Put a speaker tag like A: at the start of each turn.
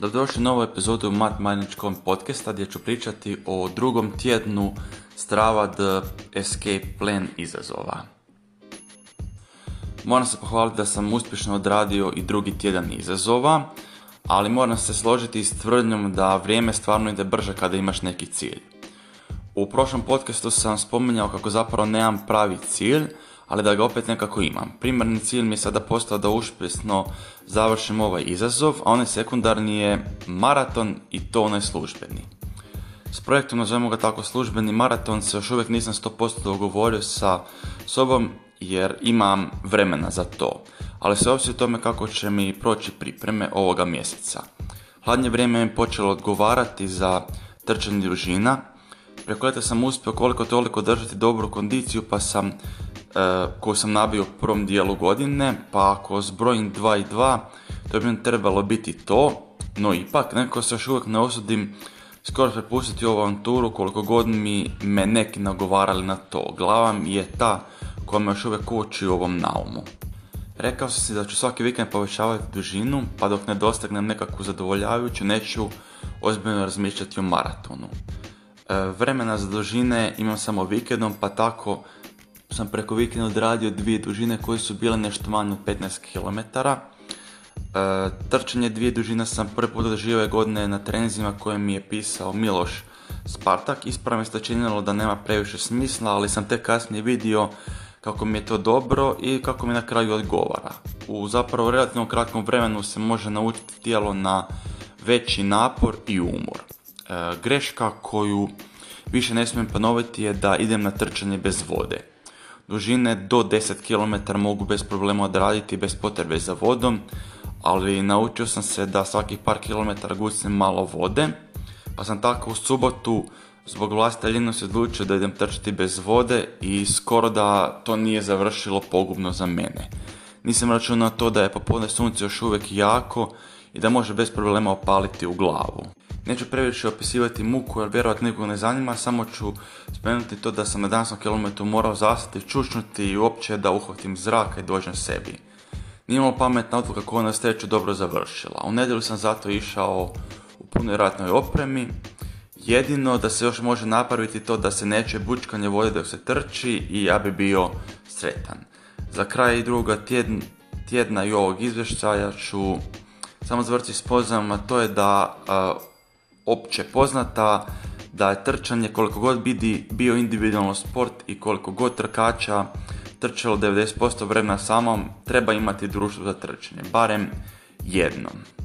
A: Dobrodošli u novu epizodu Matmaničkom podcasta gdje ću pričati o drugom tjednu Strava The Escape Plan izazova. Moram se pohvaliti da sam uspješno odradio i drugi tjedan izazova, ali moram se složiti s tvrdnjom da vrijeme stvarno ide brže kada imaš neki cilj. U prošlom podcastu sam spominjao kako zapravo nemam pravi cilj, ali da ga opet nekako imam. Primarni cilj mi je sada postao da uspjesno završim ovaj izazov, a onaj sekundarni je maraton i to onaj službeni. S projektom, nazovemo ga tako službeni maraton, se još uvijek nisam 100% dogovorio sa sobom jer imam vremena za to, ali se ovisi o tome kako će mi proći pripreme ovoga mjeseca. Hladnje vrijeme mi počelo odgovarati za trčanje družina, preko ljeta sam uspio koliko toliko držati dobru kondiciju pa sam koju sam nabio u prvom dijelu godine, pa ako zbrojim 2 i 2, to bi mi trebalo biti to, no ipak nekako se još uvijek ne osudim skoro prepustiti ovu avanturu koliko god mi me neki nagovarali na to. Glava mi je ta koja me još uvijek uči u ovom naumu. Rekao sam si da ću svaki vikend povećavati dužinu, pa dok ne dostignem nekakvu zadovoljavajuću, neću ozbiljno razmišljati o maratonu. E, vremena za dužine imam samo vikendom, pa tako sam preko vikenda odradio dvije dužine koje su bile nešto manje od 15 km. E, trčanje dvije dužine sam prvi put godine na trenzima koje mi je pisao Miloš Spartak. Ispravno se činilo da nema previše smisla, ali sam te kasnije vidio kako mi je to dobro i kako mi na kraju odgovara. U zapravo relativno kratkom vremenu se može naučiti tijelo na veći napor i umor. E, greška koju više ne smijem ponoviti je da idem na trčanje bez vode dužine do 10 km mogu bez problema odraditi bez potrebe za vodom, ali naučio sam se da svaki par kilometara gucnem malo vode, pa sam tako u subotu zbog vlastite se odlučio da idem trčati bez vode i skoro da to nije završilo pogubno za mene. Nisam računao to da je popodne sunce još uvijek jako i da može bez problema opaliti u glavu. Neću previše opisivati muku jer vjerojatno nikog ne zanima, samo ću spomenuti to da sam na danskom kilometru morao zastati, čučnuti i uopće da uhvatim zraka i dođem sebi. Nije imalo pametna odluka koja na sreću dobro završila. U nedjelju sam zato išao u punoj ratnoj opremi. Jedino da se još može napraviti to da se neće bučkanje vode dok se trči i ja bi bio sretan. Za kraj druga tjedna i ovog izvještaja ću samo zavrti s a to je da opće poznata da je trčanje koliko god bidi bio individualno sport i koliko god trkača trčalo 90% vremena samom, treba imati društvo za trčanje, barem jednom.